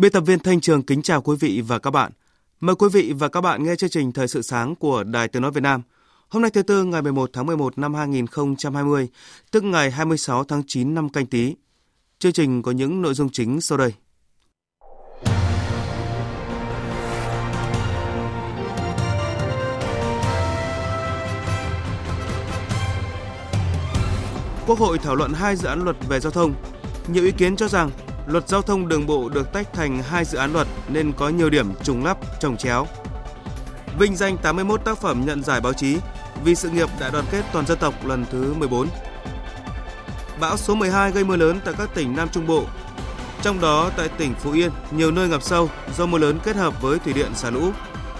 Biên tập viên Thanh Trường kính chào quý vị và các bạn. Mời quý vị và các bạn nghe chương trình Thời sự sáng của Đài Tiếng Nói Việt Nam. Hôm nay thứ Tư ngày 11 tháng 11 năm 2020, tức ngày 26 tháng 9 năm canh tí. Chương trình có những nội dung chính sau đây. Quốc hội thảo luận hai dự án luật về giao thông. Nhiều ý kiến cho rằng luật giao thông đường bộ được tách thành hai dự án luật nên có nhiều điểm trùng lắp, trồng chéo. Vinh danh 81 tác phẩm nhận giải báo chí vì sự nghiệp đại đoàn kết toàn dân tộc lần thứ 14. Bão số 12 gây mưa lớn tại các tỉnh Nam Trung Bộ. Trong đó tại tỉnh Phú Yên, nhiều nơi ngập sâu do mưa lớn kết hợp với thủy điện xả lũ.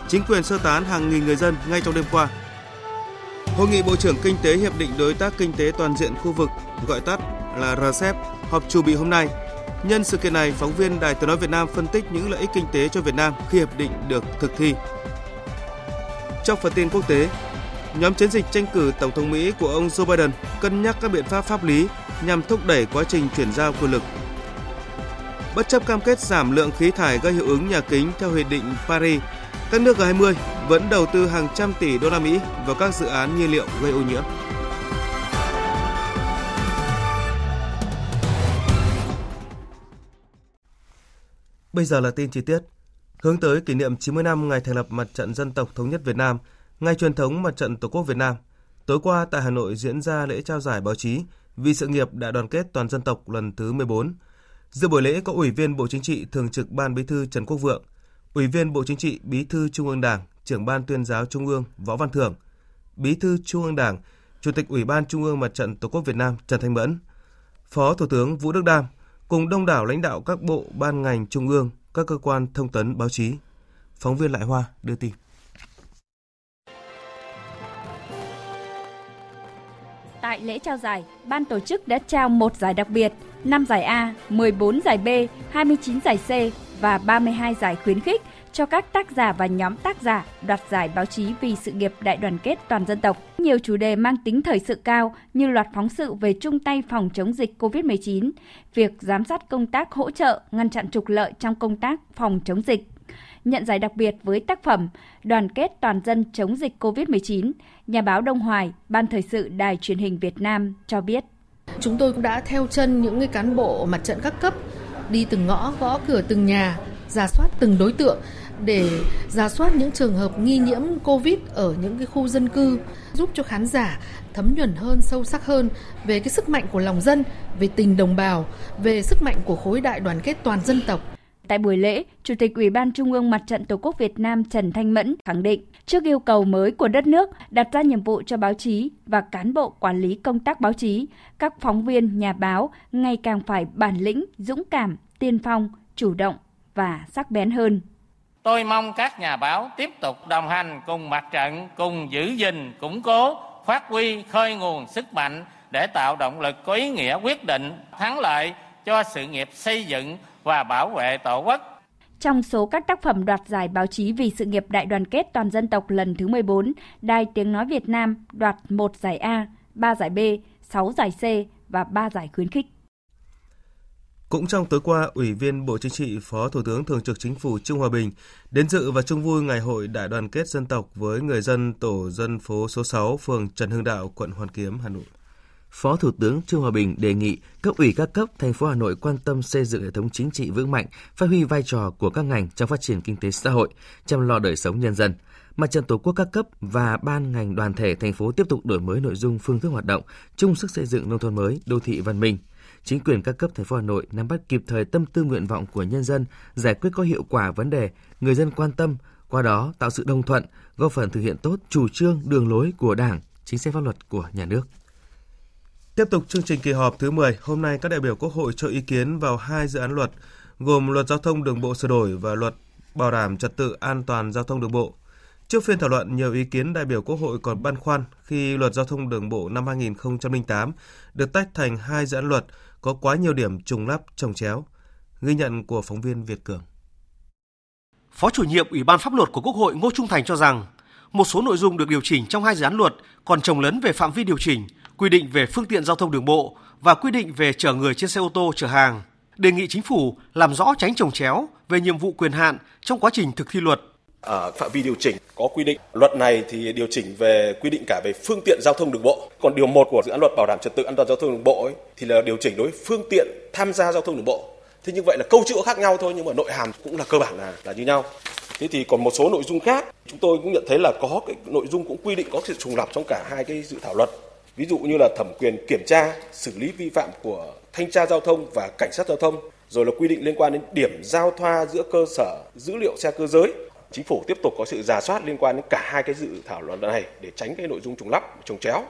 Chính quyền sơ tán hàng nghìn người dân ngay trong đêm qua. Hội nghị Bộ trưởng Kinh tế Hiệp định Đối tác Kinh tế Toàn diện khu vực, gọi tắt là RCEP, họp chủ bị hôm nay Nhân sự kiện này, phóng viên Đài Tiếng nói Việt Nam phân tích những lợi ích kinh tế cho Việt Nam khi hiệp định được thực thi. Trong phần tin quốc tế, nhóm chiến dịch tranh cử Tổng thống Mỹ của ông Joe Biden cân nhắc các biện pháp pháp lý nhằm thúc đẩy quá trình chuyển giao quyền lực. Bất chấp cam kết giảm lượng khí thải gây hiệu ứng nhà kính theo Hiệp định Paris, các nước G20 vẫn đầu tư hàng trăm tỷ đô la Mỹ vào các dự án nhiên liệu gây ô nhiễm. Bây giờ là tin chi tiết. Hướng tới kỷ niệm 90 năm ngày thành lập Mặt trận Dân tộc Thống nhất Việt Nam, ngày truyền thống Mặt trận Tổ quốc Việt Nam, tối qua tại Hà Nội diễn ra lễ trao giải báo chí vì sự nghiệp đại đoàn kết toàn dân tộc lần thứ 14. Dự buổi lễ có Ủy viên Bộ Chính trị Thường trực Ban Bí thư Trần Quốc Vượng, Ủy viên Bộ Chính trị Bí thư Trung ương Đảng, Trưởng ban Tuyên giáo Trung ương Võ Văn Thưởng, Bí thư Trung ương Đảng, Chủ tịch Ủy ban Trung ương Mặt trận Tổ quốc Việt Nam Trần Thanh Mẫn, Phó Thủ tướng Vũ Đức Đam, cùng đông đảo lãnh đạo các bộ, ban ngành trung ương, các cơ quan thông tấn báo chí. Phóng viên Lại Hoa đưa tin. Tại lễ trao giải, ban tổ chức đã trao một giải đặc biệt, 5 giải A, 14 giải B, 29 giải C và 32 giải khuyến khích cho các tác giả và nhóm tác giả đoạt giải báo chí vì sự nghiệp đại đoàn kết toàn dân tộc. Nhiều chủ đề mang tính thời sự cao như loạt phóng sự về chung tay phòng chống dịch COVID-19, việc giám sát công tác hỗ trợ ngăn chặn trục lợi trong công tác phòng chống dịch. Nhận giải đặc biệt với tác phẩm Đoàn kết toàn dân chống dịch COVID-19, nhà báo Đông Hoài, Ban Thời sự Đài truyền hình Việt Nam cho biết. Chúng tôi cũng đã theo chân những cái cán bộ mặt trận các cấp đi từng ngõ gõ cửa từng nhà giả soát từng đối tượng để giả soát những trường hợp nghi nhiễm Covid ở những cái khu dân cư, giúp cho khán giả thấm nhuần hơn, sâu sắc hơn về cái sức mạnh của lòng dân, về tình đồng bào, về sức mạnh của khối đại đoàn kết toàn dân tộc. Tại buổi lễ, Chủ tịch Ủy ban Trung ương Mặt trận Tổ quốc Việt Nam Trần Thanh Mẫn khẳng định, trước yêu cầu mới của đất nước, đặt ra nhiệm vụ cho báo chí và cán bộ quản lý công tác báo chí, các phóng viên, nhà báo ngày càng phải bản lĩnh, dũng cảm, tiên phong, chủ động và sắc bén hơn. Tôi mong các nhà báo tiếp tục đồng hành cùng mặt trận, cùng giữ gìn, củng cố, phát huy, khơi nguồn sức mạnh để tạo động lực có ý nghĩa quyết định, thắng lợi cho sự nghiệp xây dựng và bảo vệ Tổ quốc. Trong số các tác phẩm đoạt giải báo chí vì sự nghiệp đại đoàn kết toàn dân tộc lần thứ 14, Đài Tiếng Nói Việt Nam đoạt 1 giải A, 3 giải B, 6 giải C và 3 giải khuyến khích. Cũng trong tối qua, Ủy viên Bộ Chính trị, Phó Thủ tướng Thường trực Chính phủ Trương Hòa Bình đến dự và chung vui Ngày hội Đại đoàn kết dân tộc với người dân tổ dân phố số 6, phường Trần Hưng Đạo, quận Hoàn Kiếm, Hà Nội. Phó Thủ tướng Trương Hòa Bình đề nghị cấp ủy các cấp thành phố Hà Nội quan tâm xây dựng hệ thống chính trị vững mạnh, phát huy vai trò của các ngành trong phát triển kinh tế xã hội, chăm lo đời sống nhân dân – Mặt trận Tổ quốc các cấp và ban ngành đoàn thể thành phố tiếp tục đổi mới nội dung phương thức hoạt động, chung sức xây dựng nông thôn mới, đô thị văn minh. Chính quyền các cấp thành phố Hà Nội nắm bắt kịp thời tâm tư nguyện vọng của nhân dân, giải quyết có hiệu quả vấn đề người dân quan tâm, qua đó tạo sự đồng thuận, góp phần thực hiện tốt chủ trương, đường lối của Đảng, chính sách pháp luật của nhà nước. Tiếp tục chương trình kỳ họp thứ 10, hôm nay các đại biểu Quốc hội cho ý kiến vào hai dự án luật gồm Luật Giao thông Đường bộ sửa đổi và Luật Bảo đảm trật tự an toàn giao thông đường bộ. Trước phiên thảo luận, nhiều ý kiến đại biểu Quốc hội còn băn khoăn khi Luật Giao thông Đường bộ năm 2008 được tách thành hai dự án luật có quá nhiều điểm trùng lắp trồng chéo. Ghi nhận của phóng viên Việt Cường. Phó chủ nhiệm Ủy ban pháp luật của Quốc hội Ngô Trung Thành cho rằng một số nội dung được điều chỉnh trong hai dự án luật còn trồng lấn về phạm vi điều chỉnh, quy định về phương tiện giao thông đường bộ và quy định về chở người trên xe ô tô chở hàng. Đề nghị chính phủ làm rõ tránh trồng chéo về nhiệm vụ quyền hạn trong quá trình thực thi luật. Ở phạm vi điều chỉnh có quy định luật này thì điều chỉnh về quy định cả về phương tiện giao thông đường bộ. Còn điều một của dự án luật bảo đảm trật tự an toàn giao thông đường bộ ấy, thì là điều chỉnh đối với phương tiện tham gia giao thông đường bộ. Thế như vậy là câu chữ khác nhau thôi nhưng mà nội hàm cũng là cơ bản là là như nhau. Thế thì còn một số nội dung khác chúng tôi cũng nhận thấy là có cái nội dung cũng quy định có sự trùng lặp trong cả hai cái dự thảo luật. Ví dụ như là thẩm quyền kiểm tra, xử lý vi phạm của thanh tra giao thông và cảnh sát giao thông, rồi là quy định liên quan đến điểm giao thoa giữa cơ sở dữ liệu xe cơ giới. Chính phủ tiếp tục có sự giả soát liên quan đến cả hai cái dự thảo luật này để tránh cái nội dung trùng lắp, trùng chéo.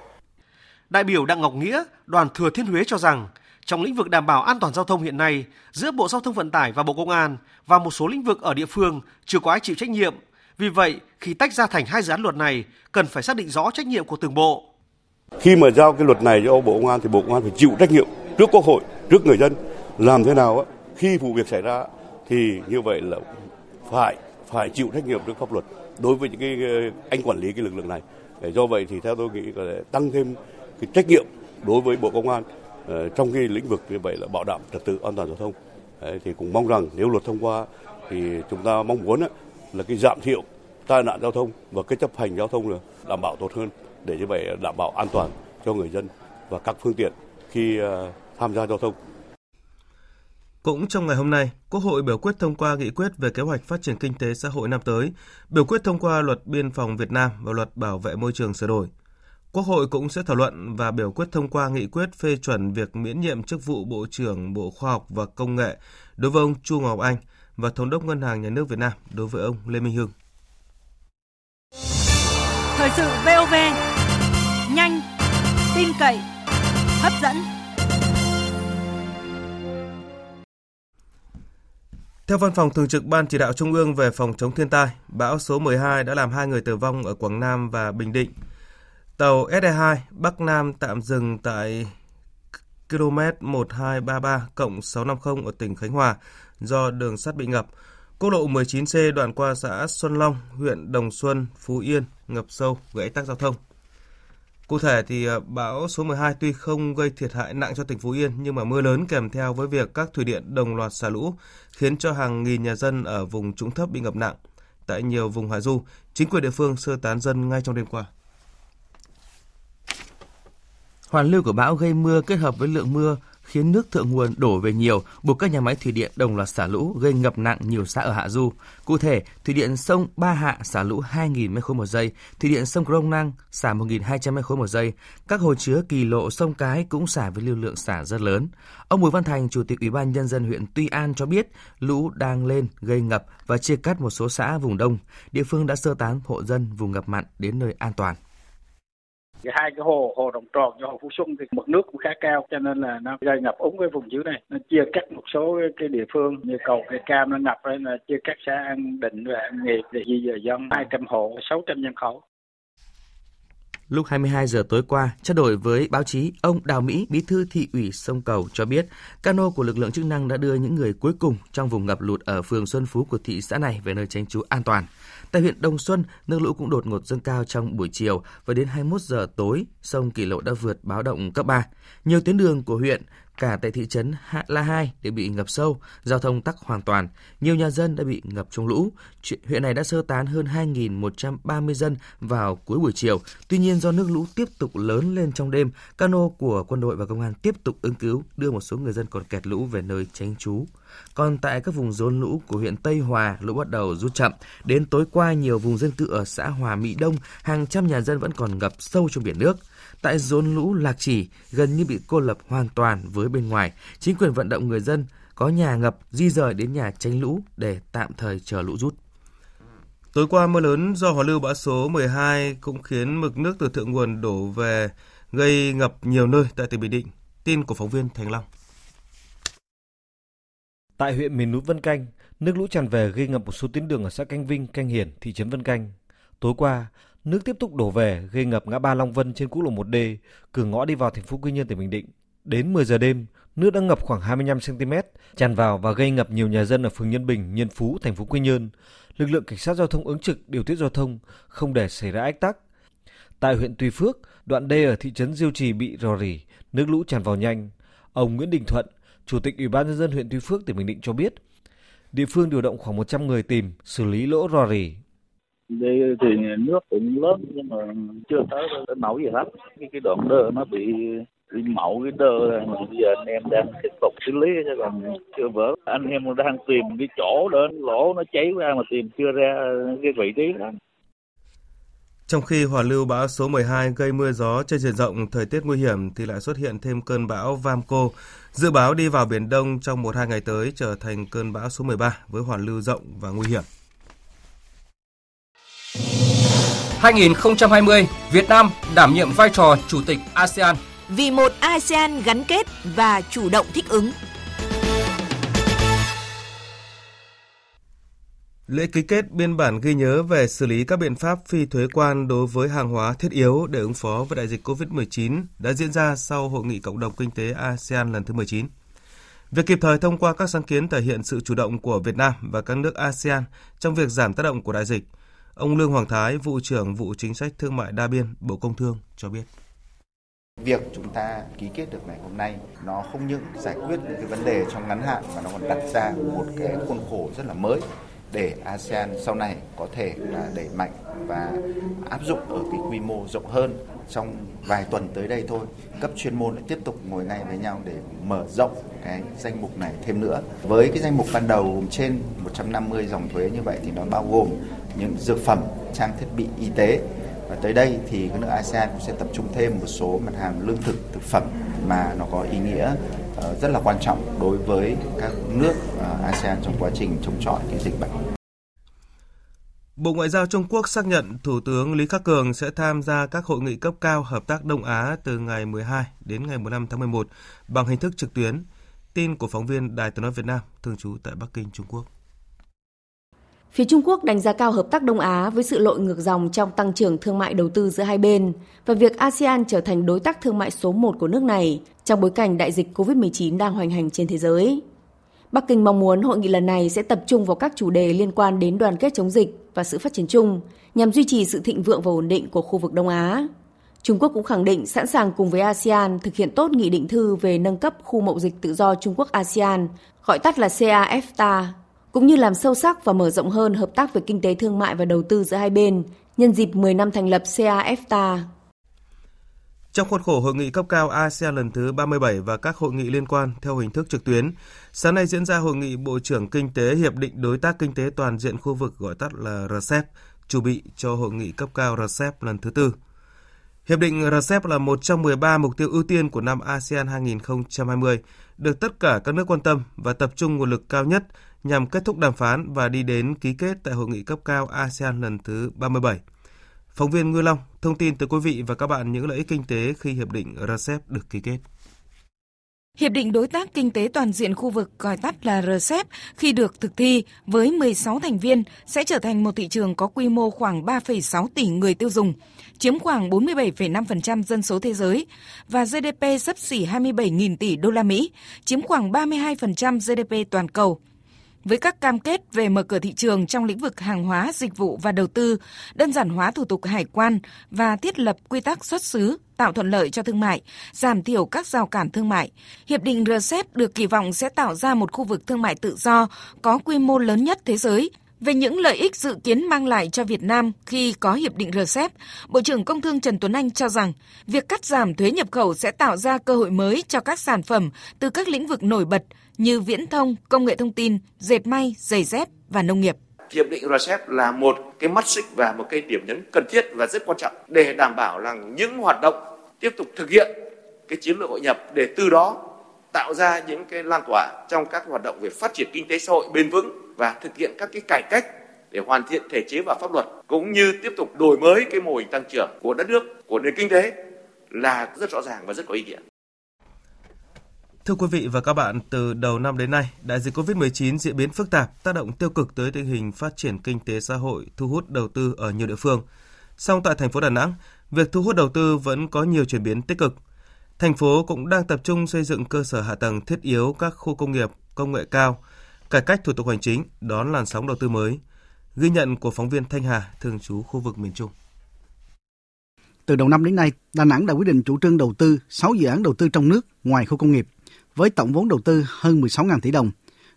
Đại biểu Đặng Ngọc Nghĩa, đoàn Thừa Thiên Huế cho rằng trong lĩnh vực đảm bảo an toàn giao thông hiện nay giữa Bộ Giao thông Vận tải và Bộ Công an và một số lĩnh vực ở địa phương chưa có ai chịu trách nhiệm. Vì vậy, khi tách ra thành hai dự án luật này, cần phải xác định rõ trách nhiệm của từng bộ. Khi mà giao cái luật này cho Bộ Công an thì Bộ Công an phải chịu trách nhiệm trước Quốc hội, trước người dân. Làm thế nào khi vụ việc xảy ra thì như vậy là phải phải chịu trách nhiệm trước pháp luật đối với những cái ờ, anh quản lý cái lực lượng này. Để do vậy thì theo tôi nghĩ là tăng thêm cái trách nhiệm đối với Bộ Công an ờ, trong cái lĩnh vực như vậy là bảo đảm trật tự an toàn giao thông thì cũng mong rằng nếu luật thông qua thì chúng ta mong muốn là cái giảm thiểu tai nạn giao thông và cái chấp hành giao thông là đảm bảo tốt hơn để như vậy đảm bảo an toàn cho người dân và các phương tiện khi ờ, tham gia giao thông. Cũng trong ngày hôm nay, Quốc hội biểu quyết thông qua nghị quyết về kế hoạch phát triển kinh tế xã hội năm tới, biểu quyết thông qua luật biên phòng Việt Nam và luật bảo vệ môi trường sửa đổi. Quốc hội cũng sẽ thảo luận và biểu quyết thông qua nghị quyết phê chuẩn việc miễn nhiệm chức vụ Bộ trưởng Bộ Khoa học và Công nghệ đối với ông Chu Ngọc Anh và Thống đốc Ngân hàng Nhà nước Việt Nam đối với ông Lê Minh Hưng. Thời sự VOV, nhanh, tin cậy, hấp dẫn. Theo Văn phòng Thường trực Ban Chỉ đạo Trung ương về phòng chống thiên tai, bão số 12 đã làm hai người tử vong ở Quảng Nam và Bình Định – Tàu SE2 Bắc Nam tạm dừng tại km 1233 cộng 650 ở tỉnh Khánh Hòa do đường sắt bị ngập. Quốc lộ 19C đoạn qua xã Xuân Long, huyện Đồng Xuân, Phú Yên ngập sâu, gây tắc giao thông. Cụ thể thì ờ, bão số 12 tuy không gây thiệt hại nặng cho tỉnh Phú Yên nhưng mà mưa lớn kèm theo với việc các thủy điện đồng loạt xả lũ khiến cho hàng nghìn nhà dân ở vùng trũng thấp bị ngập nặng. Tại nhiều vùng hạ du, chính quyền địa phương sơ tán dân ngay trong đêm qua. Hoàn lưu của bão gây mưa kết hợp với lượng mưa khiến nước thượng nguồn đổ về nhiều, buộc các nhà máy thủy điện đồng loạt xả lũ gây ngập nặng nhiều xã ở hạ du. Cụ thể, thủy điện sông Ba Hạ xả lũ 2.000 m3 một giây, thủy điện sông Crong Năng xả 1.200 m3 một giây. Các hồ chứa Kỳ Lộ, sông Cái cũng xả với lưu lượng xả rất lớn. Ông Bùi Văn Thành, Chủ tịch Ủy ban nhân dân huyện Tuy An cho biết, lũ đang lên gây ngập và chia cắt một số xã vùng đông. Địa phương đã sơ tán hộ dân vùng ngập mặn đến nơi an toàn hai cái hồ hồ đồng tròn và hồ phú xuân thì mực nước cũng khá cao cho nên là nó gây ngập úng cái vùng dưới này nó chia cắt một số cái địa phương như cầu cây cam nó ngập đấy là chia cắt xã an định và an nghiệp để di dời dân 200 hộ 600 nhân khẩu Lúc 22 giờ tối qua, trao đổi với báo chí, ông Đào Mỹ, bí thư thị ủy sông Cầu cho biết, cano của lực lượng chức năng đã đưa những người cuối cùng trong vùng ngập lụt ở phường Xuân Phú của thị xã này về nơi tránh trú an toàn. Tại huyện Đồng Xuân, nước lũ cũng đột ngột dâng cao trong buổi chiều và đến 21 giờ tối, sông Kỳ Lộ đã vượt báo động cấp 3. Nhiều tuyến đường của huyện cả tại thị trấn Hạ La Hai đều bị ngập sâu, giao thông tắc hoàn toàn. Nhiều nhà dân đã bị ngập trong lũ. Huyện này đã sơ tán hơn 2.130 dân vào cuối buổi chiều. Tuy nhiên do nước lũ tiếp tục lớn lên trong đêm, cano của quân đội và công an tiếp tục ứng cứu đưa một số người dân còn kẹt lũ về nơi tránh trú. Còn tại các vùng rốn lũ của huyện Tây Hòa, lũ bắt đầu rút chậm. Đến tối qua, nhiều vùng dân cư ở xã Hòa Mỹ Đông, hàng trăm nhà dân vẫn còn ngập sâu trong biển nước. Tại rốn lũ Lạc Chỉ, gần như bị cô lập hoàn toàn với bên ngoài. Chính quyền vận động người dân có nhà ngập di rời đến nhà tránh lũ để tạm thời chờ lũ rút. Tối qua mưa lớn do hoàn lưu bão số 12 cũng khiến mực nước từ thượng nguồn đổ về gây ngập nhiều nơi tại tỉnh Bình Định. Tin của phóng viên Thành Long. Tại huyện miền núi Vân Canh, nước lũ tràn về gây ngập một số tuyến đường ở xã Canh Vinh, Canh Hiển, thị trấn Vân Canh. Tối qua, nước tiếp tục đổ về gây ngập ngã ba Long Vân trên quốc lộ 1D, cửa ngõ đi vào thành phố Quy Nhơn tỉnh Bình Định. Đến 10 giờ đêm, nước đã ngập khoảng 25 cm, tràn vào và gây ngập nhiều nhà dân ở phường Nhân Bình, Nhân Phú, thành phố Quy Nhơn. Lực lượng cảnh sát giao thông ứng trực điều tiết giao thông, không để xảy ra ách tắc. Tại huyện Tuy Phước, đoạn đê ở thị trấn Diêu Trì bị rò rỉ, nước lũ tràn vào nhanh. Ông Nguyễn Đình Thuận, Chủ tịch Ủy ban nhân dân huyện Tuy Phước tỉnh Bình Định cho biết, địa phương điều động khoảng 100 người tìm xử lý lỗ rò rỉ. Đây thì nước cũng lớn nhưng mà chưa tới đến mẫu gì hết. Cái, cái đoạn đơ nó bị bị mẫu cái đơ mà bây giờ anh em đang tiếp tục xử lý chứ còn chưa vỡ. Anh em đang tìm cái chỗ để lỗ nó cháy ra mà tìm chưa ra cái vị trí đó. Trong khi hoàn lưu bão số 12 gây mưa gió trên diện rộng, thời tiết nguy hiểm thì lại xuất hiện thêm cơn bão Vamco. Dự báo đi vào Biển Đông trong 1-2 ngày tới trở thành cơn bão số 13 với hoàn lưu rộng và nguy hiểm. 2020, Việt Nam đảm nhiệm vai trò Chủ tịch ASEAN. Vì một ASEAN gắn kết và chủ động thích ứng. Lễ ký kết biên bản ghi nhớ về xử lý các biện pháp phi thuế quan đối với hàng hóa thiết yếu để ứng phó với đại dịch COVID-19 đã diễn ra sau Hội nghị Cộng đồng Kinh tế ASEAN lần thứ 19. Việc kịp thời thông qua các sáng kiến thể hiện sự chủ động của Việt Nam và các nước ASEAN trong việc giảm tác động của đại dịch. Ông Lương Hoàng Thái, vụ trưởng vụ chính sách thương mại đa biên, Bộ Công Thương cho biết. Việc chúng ta ký kết được ngày hôm nay nó không những giải quyết những cái vấn đề trong ngắn hạn mà nó còn đặt ra một cái khuôn khổ rất là mới để ASEAN sau này có thể là đẩy mạnh và áp dụng ở cái quy mô rộng hơn trong vài tuần tới đây thôi cấp chuyên môn lại tiếp tục ngồi ngay với nhau để mở rộng cái danh mục này thêm nữa với cái danh mục ban đầu gồm trên 150 dòng thuế như vậy thì nó bao gồm những dược phẩm trang thiết bị y tế và tới đây thì các nước ASEAN cũng sẽ tập trung thêm một số mặt hàng lương thực thực phẩm mà nó có ý nghĩa ờ, rất là quan trọng đối với các nước ờ, ASEAN trong quá trình chống chọi cái dịch bệnh. Bộ Ngoại giao Trung Quốc xác nhận Thủ tướng Lý Khắc Cường sẽ tham gia các hội nghị cấp cao hợp tác Đông Á từ ngày 12 đến ngày 15 tháng 11 bằng hình thức trực tuyến. Tin của phóng viên Đài Tiếng nói Việt Nam thường trú tại Bắc Kinh, Trung Quốc. Phía Trung Quốc đánh giá cao hợp tác Đông Á với sự lội ngược dòng trong tăng trưởng thương mại đầu tư giữa hai bên và việc ASEAN trở thành đối tác thương mại số 1 của nước này trong bối cảnh đại dịch COVID-19 đang hoành hành trên thế giới. Bắc Kinh mong muốn hội nghị lần này sẽ tập trung vào các chủ đề liên quan đến đoàn kết chống dịch và sự phát triển chung nhằm duy trì sự thịnh vượng và ổn định của khu vực Đông Á. Trung Quốc cũng khẳng định sẵn sàng cùng với ASEAN thực hiện tốt nghị định thư về nâng cấp khu mậu dịch tự do Trung Quốc ASEAN, gọi tắt là CAFTA, cũng như làm sâu sắc và mở rộng hơn hợp tác về kinh tế thương mại và đầu tư giữa hai bên nhân dịp 10 năm thành lập CAFTA. Trong khuôn khổ hội nghị cấp cao ASEAN lần thứ 37 và các hội nghị liên quan theo hình thức trực tuyến, sáng nay diễn ra hội nghị Bộ trưởng Kinh tế Hiệp định Đối tác Kinh tế Toàn diện khu vực gọi tắt là RCEP, chuẩn bị cho hội nghị cấp cao RCEP lần thứ tư. Hiệp định RCEP là một trong 13 mục tiêu ưu tiên của năm ASEAN 2020, được tất cả các nước quan tâm và tập trung nguồn lực cao nhất nhằm kết thúc đàm phán và đi đến ký kết tại hội nghị cấp cao ASEAN lần thứ 37. Phóng viên Ngư Long thông tin tới quý vị và các bạn những lợi ích kinh tế khi hiệp định RCEP được ký kết. Hiệp định Đối tác Kinh tế Toàn diện khu vực gọi tắt là RCEP khi được thực thi với 16 thành viên sẽ trở thành một thị trường có quy mô khoảng 3,6 tỷ người tiêu dùng, chiếm khoảng 47,5% dân số thế giới và GDP sấp xỉ 27.000 tỷ đô la Mỹ, chiếm khoảng 32% GDP toàn cầu với các cam kết về mở cửa thị trường trong lĩnh vực hàng hóa, dịch vụ và đầu tư, đơn giản hóa thủ tục hải quan và thiết lập quy tắc xuất xứ, tạo thuận lợi cho thương mại, giảm thiểu các rào cản thương mại. Hiệp định RCEP được kỳ vọng sẽ tạo ra một khu vực thương mại tự do có quy mô lớn nhất thế giới về những lợi ích dự kiến mang lại cho Việt Nam khi có hiệp định RCEP, Bộ trưởng Công Thương Trần Tuấn Anh cho rằng việc cắt giảm thuế nhập khẩu sẽ tạo ra cơ hội mới cho các sản phẩm từ các lĩnh vực nổi bật như viễn thông, công nghệ thông tin, dệt may, giày dép và nông nghiệp. Hiệp định RCEP là một cái mắt xích và một cái điểm nhấn cần thiết và rất quan trọng để đảm bảo rằng những hoạt động tiếp tục thực hiện cái chiến lược hội nhập để từ đó tạo ra những cái lan tỏa trong các hoạt động về phát triển kinh tế xã hội bền vững và thực hiện các cái cải cách để hoàn thiện thể chế và pháp luật cũng như tiếp tục đổi mới cái mô hình tăng trưởng của đất nước, của nền kinh tế là rất rõ ràng và rất có ý nghĩa. Thưa quý vị và các bạn, từ đầu năm đến nay, đại dịch COVID-19 diễn biến phức tạp, tác động tiêu cực tới tình hình phát triển kinh tế xã hội, thu hút đầu tư ở nhiều địa phương. Song tại thành phố Đà Nẵng, việc thu hút đầu tư vẫn có nhiều chuyển biến tích cực. Thành phố cũng đang tập trung xây dựng cơ sở hạ tầng thiết yếu các khu công nghiệp, công nghệ cao, cải cách thủ tục hành chính, đón làn sóng đầu tư mới. Ghi nhận của phóng viên Thanh Hà, thường trú khu vực miền Trung. Từ đầu năm đến nay, Đà Nẵng đã quyết định chủ trương đầu tư 6 dự án đầu tư trong nước ngoài khu công nghiệp với tổng vốn đầu tư hơn 16.000 tỷ đồng,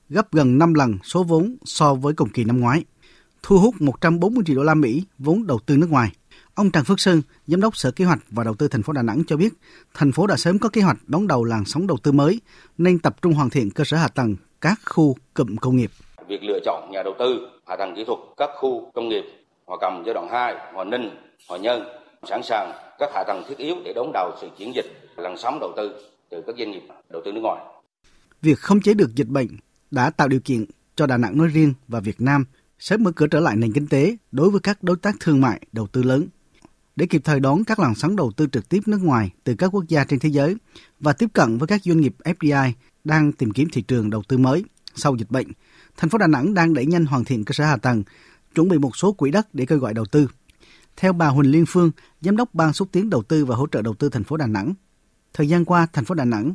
gấp gần 5 lần số vốn so với cùng kỳ năm ngoái, thu hút 140 triệu đô la Mỹ vốn đầu tư nước ngoài. Ông Trần Phước Sơn, Giám đốc Sở Kế hoạch và Đầu tư thành phố Đà Nẵng cho biết, thành phố đã sớm có kế hoạch đón đầu làn sóng đầu tư mới nên tập trung hoàn thiện cơ sở hạ tầng các khu cụm công nghiệp. Việc lựa chọn nhà đầu tư, hạ tầng kỹ thuật các khu công nghiệp Hòa Cầm giai đoạn 2, Hòa Ninh, Hòa Nhân sẵn sàng các hạ tầng thiết yếu để đón đầu sự chuyển dịch làn sóng đầu tư từ các doanh nghiệp đầu tư nước ngoài. Việc khống chế được dịch bệnh đã tạo điều kiện cho Đà Nẵng nói riêng và Việt Nam sớm mở cửa trở lại nền kinh tế đối với các đối tác thương mại đầu tư lớn để kịp thời đón các làn sóng đầu tư trực tiếp nước ngoài từ các quốc gia trên thế giới và tiếp cận với các doanh nghiệp FDI đang tìm kiếm thị trường đầu tư mới sau dịch bệnh. Thành phố Đà Nẵng đang đẩy nhanh hoàn thiện cơ sở hạ tầng, chuẩn bị một số quỹ đất để kêu gọi đầu tư. Theo bà Huỳnh Liên Phương, Giám đốc Ban xúc tiến đầu tư và hỗ trợ đầu tư thành phố Đà Nẵng, thời gian qua thành phố Đà Nẵng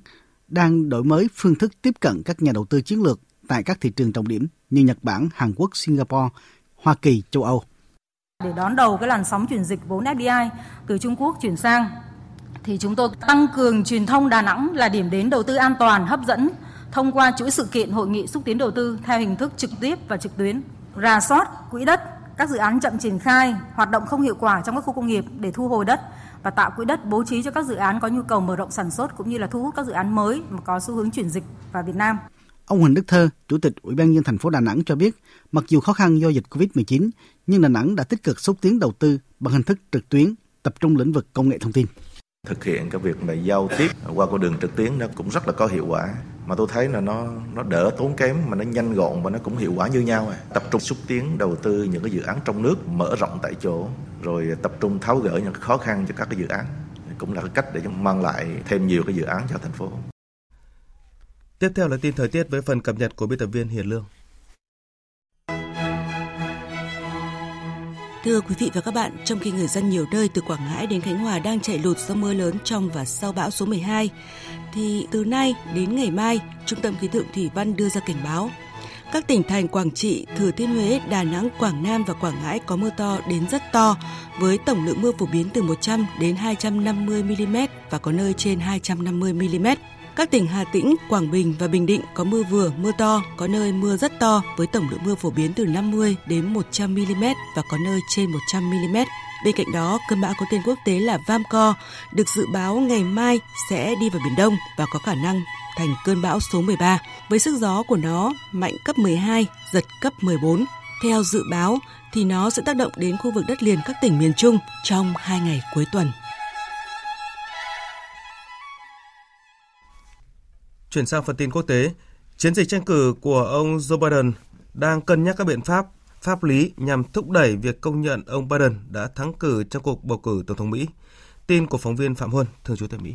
đang đổi mới phương thức tiếp cận các nhà đầu tư chiến lược tại các thị trường trọng điểm như Nhật Bản, Hàn Quốc, Singapore, Hoa Kỳ, châu Âu. Để đón đầu cái làn sóng chuyển dịch vốn FDI từ Trung Quốc chuyển sang thì chúng tôi tăng cường truyền thông Đà Nẵng là điểm đến đầu tư an toàn, hấp dẫn thông qua chuỗi sự kiện hội nghị xúc tiến đầu tư theo hình thức trực tiếp và trực tuyến, rà soát quỹ đất, các dự án chậm triển khai, hoạt động không hiệu quả trong các khu công nghiệp để thu hồi đất và tạo quỹ đất bố trí cho các dự án có nhu cầu mở rộng sản xuất cũng như là thu hút các dự án mới mà có xu hướng chuyển dịch vào Việt Nam. Ông Huỳnh Đức Thơ, Chủ tịch Ủy ban nhân thành phố Đà Nẵng cho biết, mặc dù khó khăn do dịch Covid-19, nhưng Đà Nẵng đã tích cực xúc tiến đầu tư bằng hình thức trực tuyến, tập trung lĩnh vực công nghệ thông tin. Thực hiện cái việc mà giao tiếp qua con đường trực tuyến nó cũng rất là có hiệu quả mà tôi thấy là nó nó đỡ tốn kém mà nó nhanh gọn và nó cũng hiệu quả như nhau à. tập trung xúc tiến đầu tư những cái dự án trong nước mở rộng tại chỗ, rồi tập trung tháo gỡ những khó khăn cho các cái dự án cũng là cái cách để mang lại thêm nhiều cái dự án cho thành phố Tiếp theo là tin thời tiết với phần cập nhật của biên tập viên Hiền Lương. Thưa quý vị và các bạn, trong khi người dân nhiều nơi từ Quảng Ngãi đến Khánh Hòa đang chạy lụt do mưa lớn trong và sau bão số 12, thì từ nay đến ngày mai, Trung tâm Khí tượng Thủy văn đưa ra cảnh báo. Các tỉnh thành Quảng Trị, Thừa Thiên Huế, Đà Nẵng, Quảng Nam và Quảng Ngãi có mưa to đến rất to, với tổng lượng mưa phổ biến từ 100 đến 250 mm và có nơi trên 250 mm. Các tỉnh Hà Tĩnh, Quảng Bình và Bình Định có mưa vừa, mưa to, có nơi mưa rất to với tổng lượng mưa phổ biến từ 50 đến 100 mm và có nơi trên 100 mm. Bên cạnh đó, cơn bão có tên quốc tế là Vamco được dự báo ngày mai sẽ đi vào Biển Đông và có khả năng thành cơn bão số 13 với sức gió của nó mạnh cấp 12, giật cấp 14. Theo dự báo thì nó sẽ tác động đến khu vực đất liền các tỉnh miền Trung trong hai ngày cuối tuần. Chuyển sang phần tin quốc tế, chiến dịch tranh cử của ông Joe Biden đang cân nhắc các biện pháp pháp lý nhằm thúc đẩy việc công nhận ông Biden đã thắng cử trong cuộc bầu cử tổng thống Mỹ. Tin của phóng viên Phạm Huân, thường trú tại Mỹ.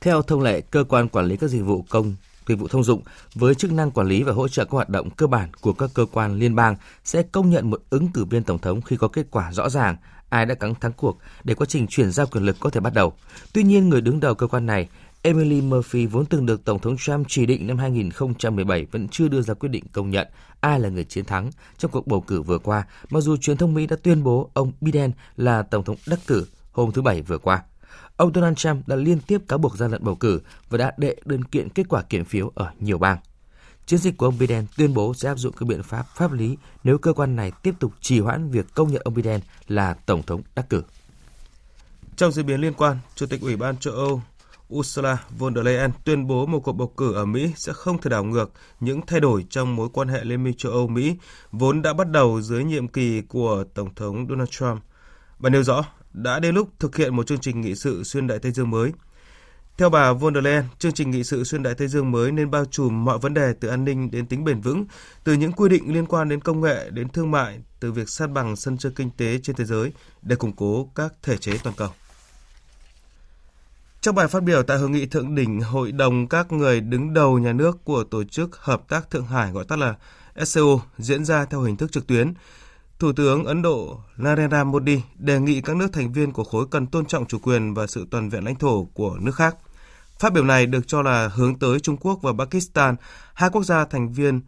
Theo thông lệ, cơ quan quản lý các dịch vụ công dịch vụ thông dụng với chức năng quản lý và hỗ trợ các hoạt động cơ bản của các cơ quan liên bang sẽ công nhận một ứng cử viên tổng thống khi có kết quả rõ ràng ai đã thắng thắng cuộc để quá trình chuyển giao quyền lực có thể bắt đầu. Tuy nhiên, người đứng đầu cơ quan này Emily Murphy vốn từng được Tổng thống Trump chỉ định năm 2017 vẫn chưa đưa ra quyết định công nhận ai là người chiến thắng trong cuộc bầu cử vừa qua, mặc dù truyền thông Mỹ đã tuyên bố ông Biden là Tổng thống đắc cử hôm thứ Bảy vừa qua. Ông Donald Trump đã liên tiếp cáo buộc gian lận bầu cử và đã đệ đơn kiện kết quả kiểm phiếu ở nhiều bang. Chiến dịch của ông Biden tuyên bố sẽ áp dụng các biện pháp pháp lý nếu cơ quan này tiếp tục trì hoãn việc công nhận ông Biden là Tổng thống đắc cử. Trong diễn biến liên quan, Chủ tịch Ủy ban châu Âu Ursula von der Leyen tuyên bố một cuộc bầu cử ở Mỹ sẽ không thể đảo ngược những thay đổi trong mối quan hệ Liên minh châu Âu Mỹ vốn đã bắt đầu dưới nhiệm kỳ của Tổng thống Donald Trump. Bà nêu rõ đã đến lúc thực hiện một chương trình nghị sự xuyên đại Tây Dương mới. Theo bà von der Leyen, chương trình nghị sự xuyên đại Tây Dương mới nên bao trùm mọi vấn đề từ an ninh đến tính bền vững, từ những quy định liên quan đến công nghệ đến thương mại, từ việc sát bằng sân chơi kinh tế trên thế giới để củng cố các thể chế toàn cầu. Trong bài phát biểu tại hội nghị thượng đỉnh Hội đồng các người đứng đầu nhà nước của Tổ chức Hợp tác Thượng Hải gọi tắt là SCO diễn ra theo hình thức trực tuyến, Thủ tướng Ấn Độ Narendra Modi đề nghị các nước thành viên của khối cần tôn trọng chủ quyền và sự toàn vẹn lãnh thổ của nước khác. Phát biểu này được cho là hướng tới Trung Quốc và Pakistan, hai quốc gia thành viên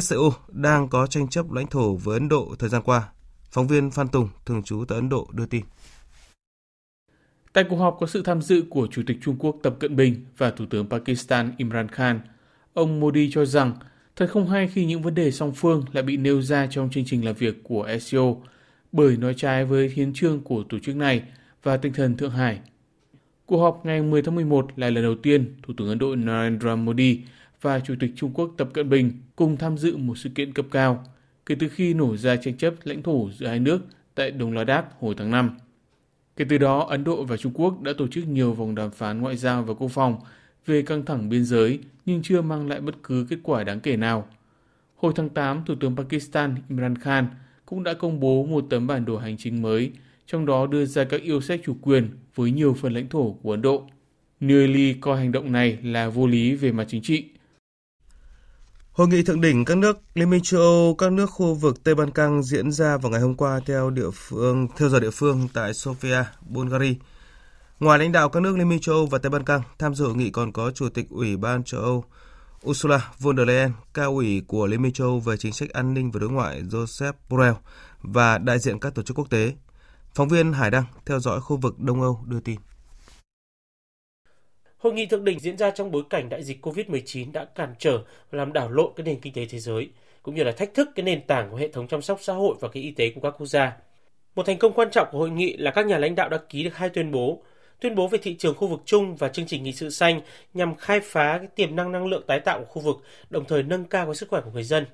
SCO đang có tranh chấp lãnh thổ với Ấn Độ thời gian qua. Phóng viên Phan Tùng, thường trú tại Ấn Độ đưa tin. Tại cuộc họp có sự tham dự của Chủ tịch Trung Quốc Tập Cận Bình và Thủ tướng Pakistan Imran Khan, ông Modi cho rằng thật không hay khi những vấn đề song phương lại bị nêu ra trong chương trình làm việc của SCO bởi nói trái với hiến trương của tổ chức này và tinh thần Thượng Hải. Cuộc họp ngày 10 tháng 11 là lần đầu tiên Thủ tướng Ấn Độ Narendra Modi và Chủ tịch Trung Quốc Tập Cận Bình cùng tham dự một sự kiện cấp cao kể từ khi nổ ra tranh chấp lãnh thổ giữa hai nước tại Đông Ladakh hồi tháng 5. Kể từ đó, Ấn Độ và Trung Quốc đã tổ chức nhiều vòng đàm phán ngoại giao và quốc phòng về căng thẳng biên giới nhưng chưa mang lại bất cứ kết quả đáng kể nào. Hồi tháng 8, Thủ tướng Pakistan Imran Khan cũng đã công bố một tấm bản đồ hành chính mới, trong đó đưa ra các yêu sách chủ quyền với nhiều phần lãnh thổ của Ấn Độ. New Delhi coi hành động này là vô lý về mặt chính trị Hội nghị thượng đỉnh các nước Liên minh châu Âu, các nước khu vực Tây Ban Căng diễn ra vào ngày hôm qua theo địa phương theo giờ địa phương tại Sofia, Bulgaria. Ngoài lãnh đạo các nước Liên minh châu Âu và Tây Ban Căng, tham dự hội nghị còn có Chủ tịch Ủy ban châu Âu Ursula von der Leyen, cao ủy của Liên minh châu Âu về chính sách an ninh và đối ngoại Joseph Borrell và đại diện các tổ chức quốc tế. Phóng viên Hải Đăng theo dõi khu vực Đông Âu đưa tin. Hội nghị thượng đỉnh diễn ra trong bối cảnh đại dịch COVID-19 đã cản trở và làm đảo lộn cái nền kinh tế thế giới, cũng như là thách thức cái nền tảng của hệ thống chăm sóc xã hội và cái y tế của các quốc gia. Một thành công quan trọng của hội nghị là các nhà lãnh đạo đã ký được hai tuyên bố, tuyên bố về thị trường khu vực chung và chương trình nghị sự xanh nhằm khai phá cái tiềm năng năng lượng tái tạo của khu vực, đồng thời nâng cao cái sức khỏe của người dân.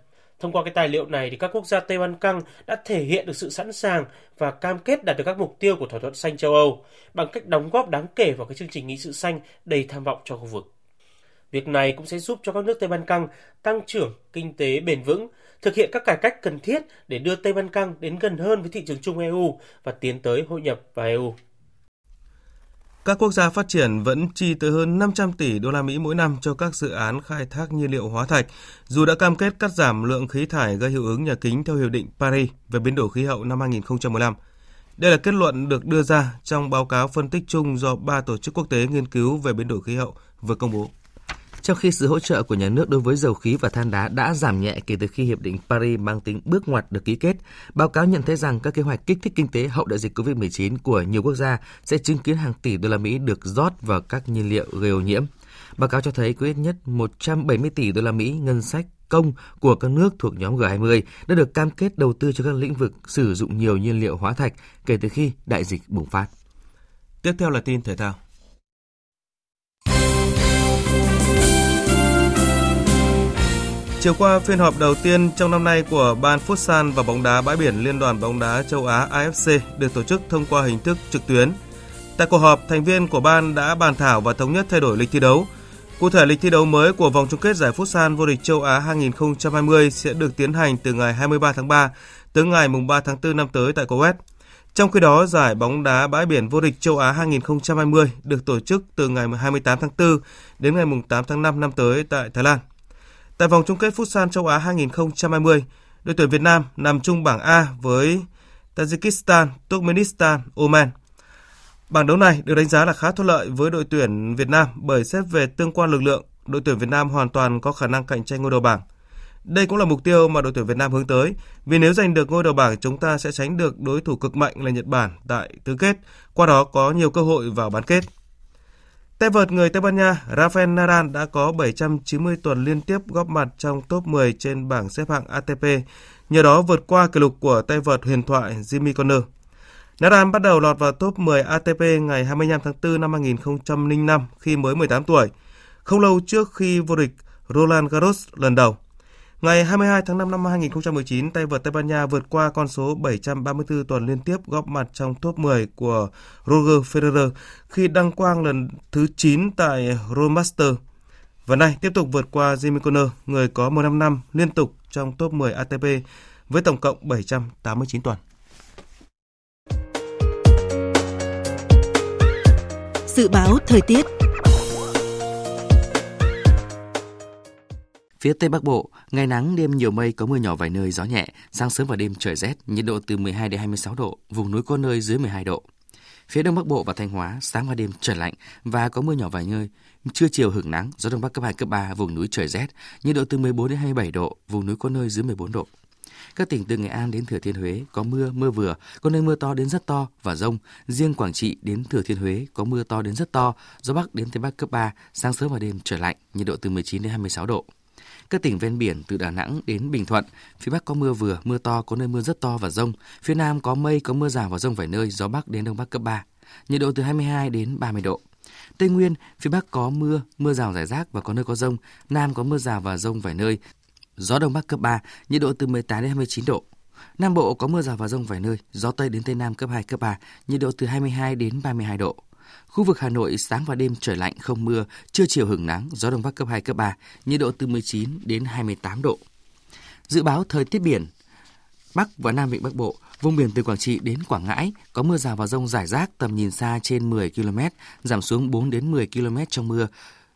Thông qua cái tài liệu này thì các quốc gia Tây Ban Căng đã thể hiện được sự sẵn sàng và cam kết đạt được các mục tiêu của thỏa thuận xanh châu Âu bằng cách đóng góp đáng kể vào cái chương trình nghị sự xanh đầy tham vọng cho khu vực. Việc này cũng sẽ giúp cho các nước Tây Ban Căng tăng trưởng kinh tế bền vững, thực hiện các cải cách cần thiết để đưa Tây Ban Căng đến gần hơn với thị trường chung EU và tiến tới hội nhập vào EU. Các quốc gia phát triển vẫn chi tới hơn 500 tỷ đô la Mỹ mỗi năm cho các dự án khai thác nhiên liệu hóa thạch, dù đã cam kết cắt giảm lượng khí thải gây hiệu ứng nhà kính theo Hiệp định Paris về biến đổi khí hậu năm 2015. Đây là kết luận được đưa ra trong báo cáo phân tích chung do ba tổ chức quốc tế nghiên cứu về biến đổi khí hậu vừa công bố. Trong khi sự hỗ trợ của nhà nước đối với dầu khí và than đá đã giảm nhẹ kể từ khi Hiệp định Paris mang tính bước ngoặt được ký kết, báo cáo nhận thấy rằng các kế hoạch kích thích kinh tế hậu đại dịch COVID-19 của nhiều quốc gia sẽ chứng kiến hàng tỷ đô la Mỹ được rót vào các nhiên liệu gây ô nhiễm. Báo cáo cho thấy có ít nhất 170 tỷ đô la Mỹ ngân sách công của các nước thuộc nhóm G20 đã được cam kết đầu tư cho các lĩnh vực sử dụng nhiều nhiên liệu hóa thạch kể từ khi đại dịch bùng phát. Tiếp theo là tin thể thao. Chiều qua, phiên họp đầu tiên trong năm nay của Ban Futsal và bóng đá bãi biển Liên đoàn bóng đá châu Á AFC được tổ chức thông qua hình thức trực tuyến. Tại cuộc họp, thành viên của ban đã bàn thảo và thống nhất thay đổi lịch thi đấu. Cụ thể, lịch thi đấu mới của vòng chung kết giải Futsal vô địch châu Á 2020 sẽ được tiến hành từ ngày 23 tháng 3 tới ngày 3 tháng 4 năm tới tại Kuwait. Trong khi đó, giải bóng đá bãi biển vô địch châu Á 2020 được tổ chức từ ngày 28 tháng 4 đến ngày 8 tháng 5 năm tới tại Thái Lan. Tại vòng chung kết Futsal châu Á 2020, đội tuyển Việt Nam nằm chung bảng A với Tajikistan, Turkmenistan, Oman. Bảng đấu này được đánh giá là khá thuận lợi với đội tuyển Việt Nam bởi xét về tương quan lực lượng, đội tuyển Việt Nam hoàn toàn có khả năng cạnh tranh ngôi đầu bảng. Đây cũng là mục tiêu mà đội tuyển Việt Nam hướng tới, vì nếu giành được ngôi đầu bảng chúng ta sẽ tránh được đối thủ cực mạnh là Nhật Bản tại tứ kết, qua đó có nhiều cơ hội vào bán kết. Tay vợt người Tây Ban Nha Rafael Nadal đã có 790 tuần liên tiếp góp mặt trong top 10 trên bảng xếp hạng ATP, nhờ đó vượt qua kỷ lục của tay vợt huyền thoại Jimmy Connor. Nadal bắt đầu lọt vào top 10 ATP ngày 25 tháng 4 năm 2005 khi mới 18 tuổi, không lâu trước khi vô địch Roland Garros lần đầu. Ngày 22 tháng 5 năm 2019, tay vợt Tây Ban Nha vượt qua con số 734 tuần liên tiếp góp mặt trong top 10 của Roger Federer khi đăng quang lần thứ 9 tại Roland Master. Và nay tiếp tục vượt qua Jimmy Connor, người có 15 năm liên tục trong top 10 ATP với tổng cộng 789 tuần. Dự báo thời tiết Phía Tây Bắc Bộ, ngày nắng, đêm nhiều mây, có mưa nhỏ vài nơi, gió nhẹ, sáng sớm và đêm trời rét, nhiệt độ từ 12 đến 26 độ, vùng núi có nơi dưới 12 độ. Phía Đông Bắc Bộ và Thanh Hóa, sáng và đêm trời lạnh và có mưa nhỏ vài nơi, trưa chiều hưởng nắng, gió Đông Bắc cấp 2, cấp 3, vùng núi trời rét, nhiệt độ từ 14 đến 27 độ, vùng núi có nơi dưới 14 độ. Các tỉnh từ Nghệ An đến Thừa Thiên Huế có mưa, mưa vừa, có nơi mưa to đến rất to và rông. Riêng Quảng Trị đến Thừa Thiên Huế có mưa to đến rất to, gió Bắc đến Tây Bắc cấp 3, sáng sớm và đêm trời lạnh, nhiệt độ từ 19 đến 26 độ. Các tỉnh ven biển từ Đà Nẵng đến Bình Thuận, phía Bắc có mưa vừa, mưa to, có nơi mưa rất to và rông. Phía Nam có mây, có mưa rào và rông vài nơi, gió Bắc đến Đông Bắc cấp 3. Nhiệt độ từ 22 đến 30 độ. Tây Nguyên, phía Bắc có mưa, mưa rào rải rác và có nơi có rông. Nam có mưa rào và rông vài nơi. Gió Đông Bắc cấp 3, nhiệt độ từ 18 đến 29 độ. Nam Bộ có mưa rào và rông vài nơi, gió Tây đến Tây Nam cấp 2, cấp 3, nhiệt độ từ 22 đến 32 độ. Khu vực Hà Nội sáng và đêm trời lạnh không mưa, trưa chiều hưởng nắng, gió đông bắc cấp 2 cấp 3, nhiệt độ từ 19 đến 28 độ. Dự báo thời tiết biển Bắc và Nam Vịnh Bắc Bộ, vùng biển từ Quảng Trị đến Quảng Ngãi có mưa rào và rông rải rác tầm nhìn xa trên 10 km, giảm xuống 4 đến 10 km trong mưa.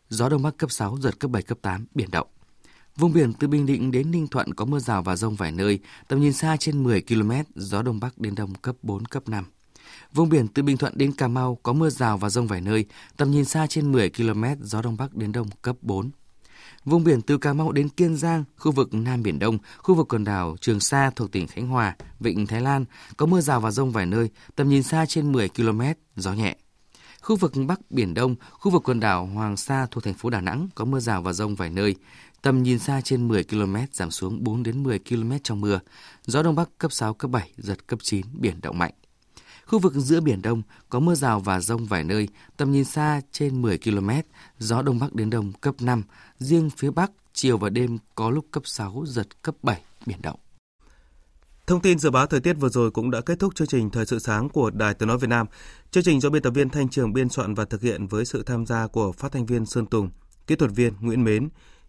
Gió đông bắc cấp 6, giật cấp 7 cấp 8, biển động. Vùng biển từ Bình Định đến Ninh Thuận có mưa rào và rông vài nơi, tầm nhìn xa trên 10 km, gió đông bắc đến đông cấp 4 cấp 5. Vùng biển từ Bình Thuận đến Cà Mau có mưa rào và rông vài nơi, tầm nhìn xa trên 10 km, gió đông bắc đến đông cấp 4. Vùng biển từ Cà Mau đến Kiên Giang, khu vực Nam Biển Đông, khu vực quần đảo Trường Sa thuộc tỉnh Khánh Hòa, Vịnh Thái Lan có mưa rào và rông vài nơi, tầm nhìn xa trên 10 km, gió nhẹ. Khu vực Bắc Biển Đông, khu vực quần đảo Hoàng Sa thuộc thành phố Đà Nẵng có mưa rào và rông vài nơi, tầm nhìn xa trên 10 km giảm xuống 4 đến 10 km trong mưa. Gió đông bắc cấp 6 cấp 7 giật cấp 9 biển động mạnh. Khu vực giữa Biển Đông có mưa rào và rông vài nơi, tầm nhìn xa trên 10 km, gió Đông Bắc đến Đông cấp 5, riêng phía Bắc chiều và đêm có lúc cấp 6, giật cấp 7, biển động. Thông tin dự báo thời tiết vừa rồi cũng đã kết thúc chương trình Thời sự sáng của Đài Tiếng Nói Việt Nam. Chương trình do biên tập viên Thanh Trường biên soạn và thực hiện với sự tham gia của phát thanh viên Sơn Tùng, kỹ thuật viên Nguyễn Mến,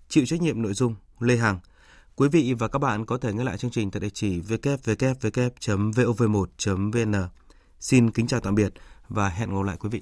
chịu trách nhiệm nội dung Lê Hằng. Quý vị và các bạn có thể nghe lại chương trình tại địa chỉ www.vov1.vn. Xin kính chào tạm biệt và hẹn gặp lại quý vị.